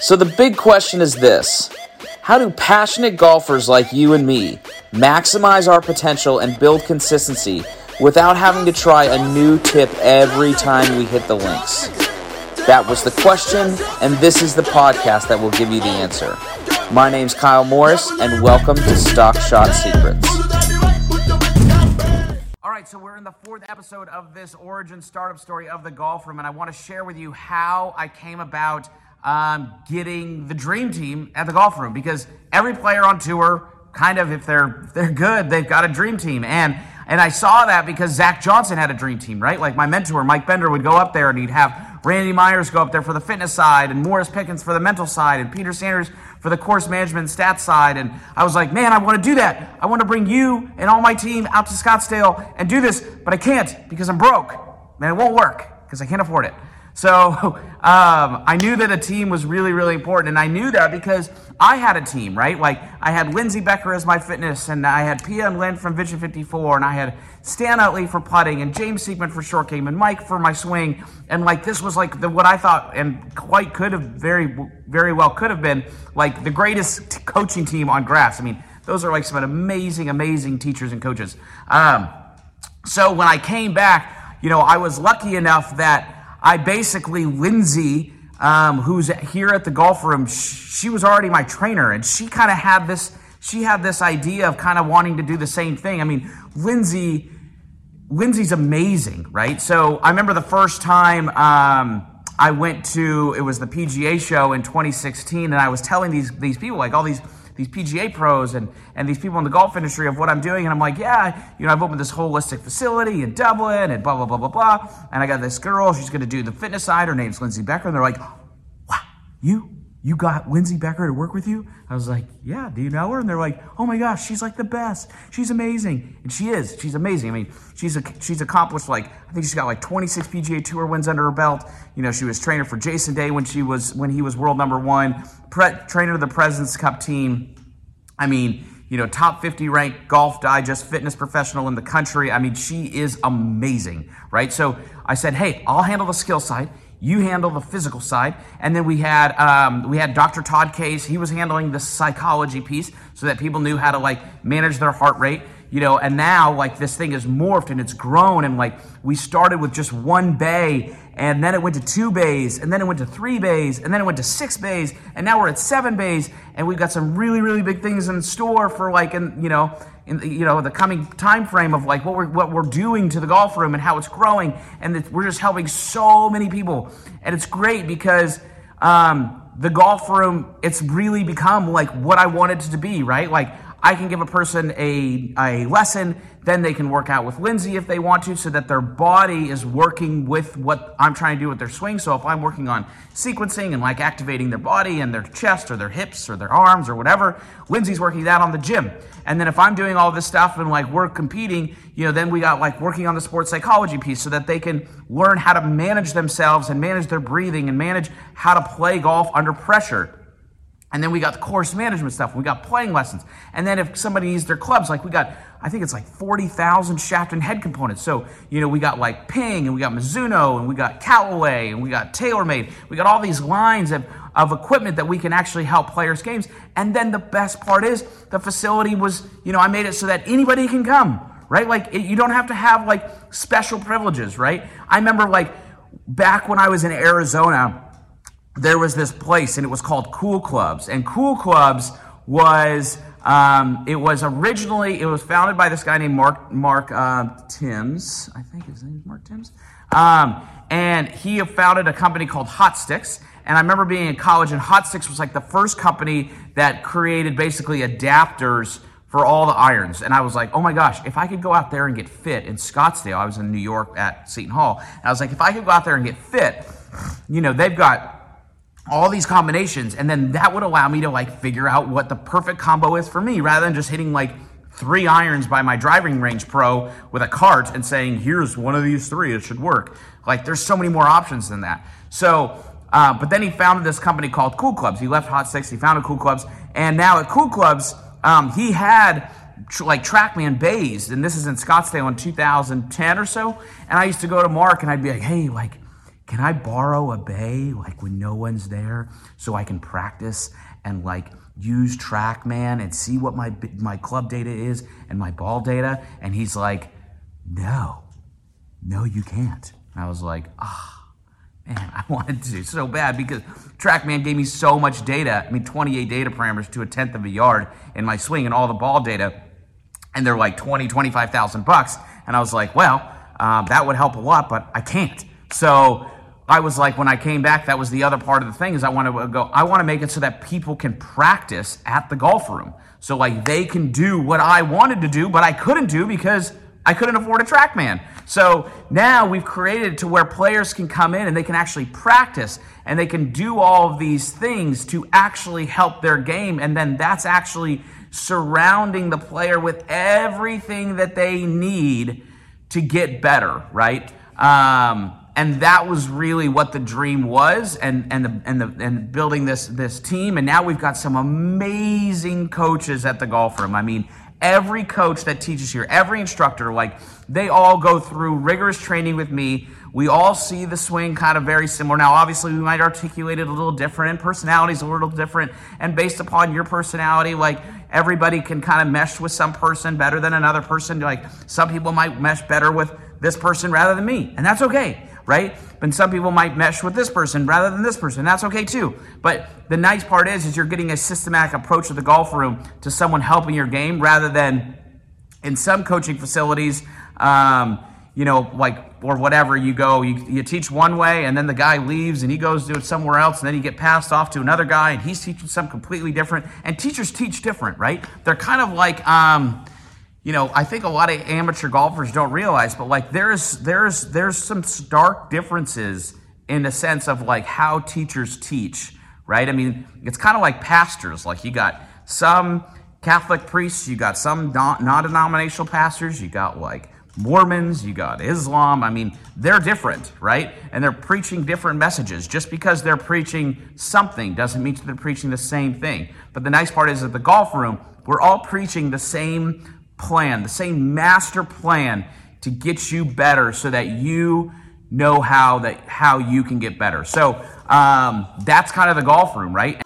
So the big question is this How do passionate golfers like you and me maximize our potential and build consistency without having to try a new tip every time we hit the links? That was the question, and this is the podcast that will give you the answer. My name's Kyle Morris, and welcome to Stock Shot Secrets. All right, so we're in the fourth episode of this origin startup story of the golf room, and I want to share with you how I came about um, getting the dream team at the golf room because every player on tour, kind of, if they're they're good, they've got a dream team, and and I saw that because Zach Johnson had a dream team, right? Like my mentor, Mike Bender, would go up there and he'd have Randy Myers go up there for the fitness side, and Morris Pickens for the mental side, and Peter Sanders for the course management stats side. And I was like, man, I want to do that. I want to bring you and all my team out to Scottsdale and do this, but I can't because I'm broke. Man, it won't work because I can't afford it. So um, I knew that a team was really, really important. And I knew that because I had a team, right? Like I had Lindsey Becker as my fitness, and I had Pia and Lynn from Vision 54, and I had Stan Utley for putting, and James Sieckmann for short game, and Mike for my swing. And like this was like the, what I thought, and quite could have very, very well could have been like the greatest t- coaching team on grass. I mean, those are like some amazing, amazing teachers and coaches. Um, so when I came back, you know, I was lucky enough that I basically, Lindsay, um, who's here at the golf room, she was already my trainer, and she kind of had this. She had this idea of kind of wanting to do the same thing. I mean, Lindsay, Lindsay's amazing, right? So I remember the first time um, I went to it was the PGA show in 2016, and I was telling these these people like all these these PGA pros and, and these people in the golf industry of what I'm doing. And I'm like, yeah, you know, I've opened this holistic facility in Dublin and blah, blah, blah, blah, blah. And I got this girl, she's going to do the fitness side. Her name's Lindsey Becker. And they're like, wow, you, you got Lindsey Becker to work with you? I was like, yeah, do you know her? And they're like, oh my gosh, she's like the best. She's amazing. And she is. She's amazing. I mean, she's a, she's accomplished like, I think she's got like 26 PGA Tour wins under her belt. You know, she was trainer for Jason Day when she was, when he was world number one, pre- trainer of the President's Cup team. I mean, you know, top 50 ranked Golf Digest fitness professional in the country. I mean, she is amazing, right? So I said, hey, I'll handle the skill side. You handle the physical side, and then we had um, we had Dr. Todd Kays. He was handling the psychology piece, so that people knew how to like manage their heart rate you know, and now like this thing is morphed and it's grown and like we started with just one bay and then it went to two bays and then it went to three bays and then it went to six bays and now we're at seven bays and we've got some really really big things in store for like in you know in you know the coming time frame of like what we're what we're doing to the golf room and how it's growing and we're just helping so many people. And it's great because um, the golf room it's really become like what I wanted it to be right? Like I can give a person a, a lesson, then they can work out with Lindsay if they want to, so that their body is working with what I'm trying to do with their swing. So if I'm working on sequencing and like activating their body and their chest or their hips or their arms or whatever, Lindsay's working that on the gym. And then if I'm doing all this stuff and like we're competing, you know, then we got like working on the sports psychology piece so that they can learn how to manage themselves and manage their breathing and manage how to play golf under pressure. And then we got the course management stuff. We got playing lessons. And then if somebody needs their clubs, like we got, I think it's like 40,000 shaft and head components. So, you know, we got like Ping and we got Mizuno and we got Callaway and we got TaylorMade. We got all these lines of, of equipment that we can actually help players' games. And then the best part is the facility was, you know, I made it so that anybody can come, right? Like it, you don't have to have like special privileges, right? I remember like back when I was in Arizona, there was this place and it was called Cool Clubs. And Cool Clubs was um, it was originally it was founded by this guy named Mark Mark uh, Timms. I think his name is Mark Timms. Um, and he founded a company called Hot Stix. And I remember being in college, and Hot Stix was like the first company that created basically adapters for all the irons. And I was like, oh my gosh, if I could go out there and get fit in Scottsdale, I was in New York at Seton Hall. I was like, if I could go out there and get fit, you know, they've got all these combinations and then that would allow me to like figure out what the perfect combo is for me rather than just hitting like three irons by my driving range pro with a cart and saying here's one of these three it should work. Like there's so many more options than that. So uh, but then he founded this company called cool clubs. He left Hot Stix, he founded cool clubs and now at cool clubs um, he had tr- like trackman bays and this is in scottsdale in 2010 or so and i used to go to mark and i'd be like hey like can I borrow a bay like when no one's there so I can practice and like use TrackMan and see what my my club data is and my ball data? And he's like, no, no, you can't. And I was like, ah. Oh, man, I wanted to so bad because TrackMan gave me so much data. I mean, 28 data parameters to a tenth of a yard in my swing and all the ball data. And they're like 20, 25,000 bucks. And I was like, well, uh, that would help a lot, but I can't. So I was like, when I came back, that was the other part of the thing is I want to go, I want to make it so that people can practice at the golf room. So like they can do what I wanted to do, but I couldn't do because I couldn't afford a TrackMan. So now we've created to where players can come in and they can actually practice and they can do all of these things to actually help their game. And then that's actually surrounding the player with everything that they need to get better, right? Um, and that was really what the dream was and and the and the and building this this team. And now we've got some amazing coaches at the golf room. I mean every coach that teaches here every instructor like they all go through rigorous training with me. We all see the swing kind of very similar. Now obviously we might articulate it a little different and personalities a little different. And based upon your personality like everybody can kind of mesh with some person better than another person. Like some people might mesh better with this person rather than me. And that's okay right? And some people might mesh with this person rather than this person. That's okay too. But the nice part is, is you're getting a systematic approach to the golf room to someone helping your game rather than in some coaching facilities, um, you know, like or whatever, you go, you, you teach one way, and then the guy leaves and he goes to it somewhere else, and then you get passed off to another guy, and he's teaching something completely different. And teachers teach different, right? They're kind of like, um, you know, I think a lot of amateur golfers don't realize, but like there's there's there's some stark differences in the sense of like how teachers teach, right? I mean, it's kind of like pastors. Like you got some Catholic priests, you got some non-denominational pastors, you got like Mormons, you got Islam. I mean, they're different, right? And they're preaching different messages. Just because they're preaching something doesn't mean they're preaching the same thing. But the nice part is at the golf room, we're all preaching the same plan, the same master plan to get you better so that you know how that how you can get better. So um, that's kind of the golf room, right?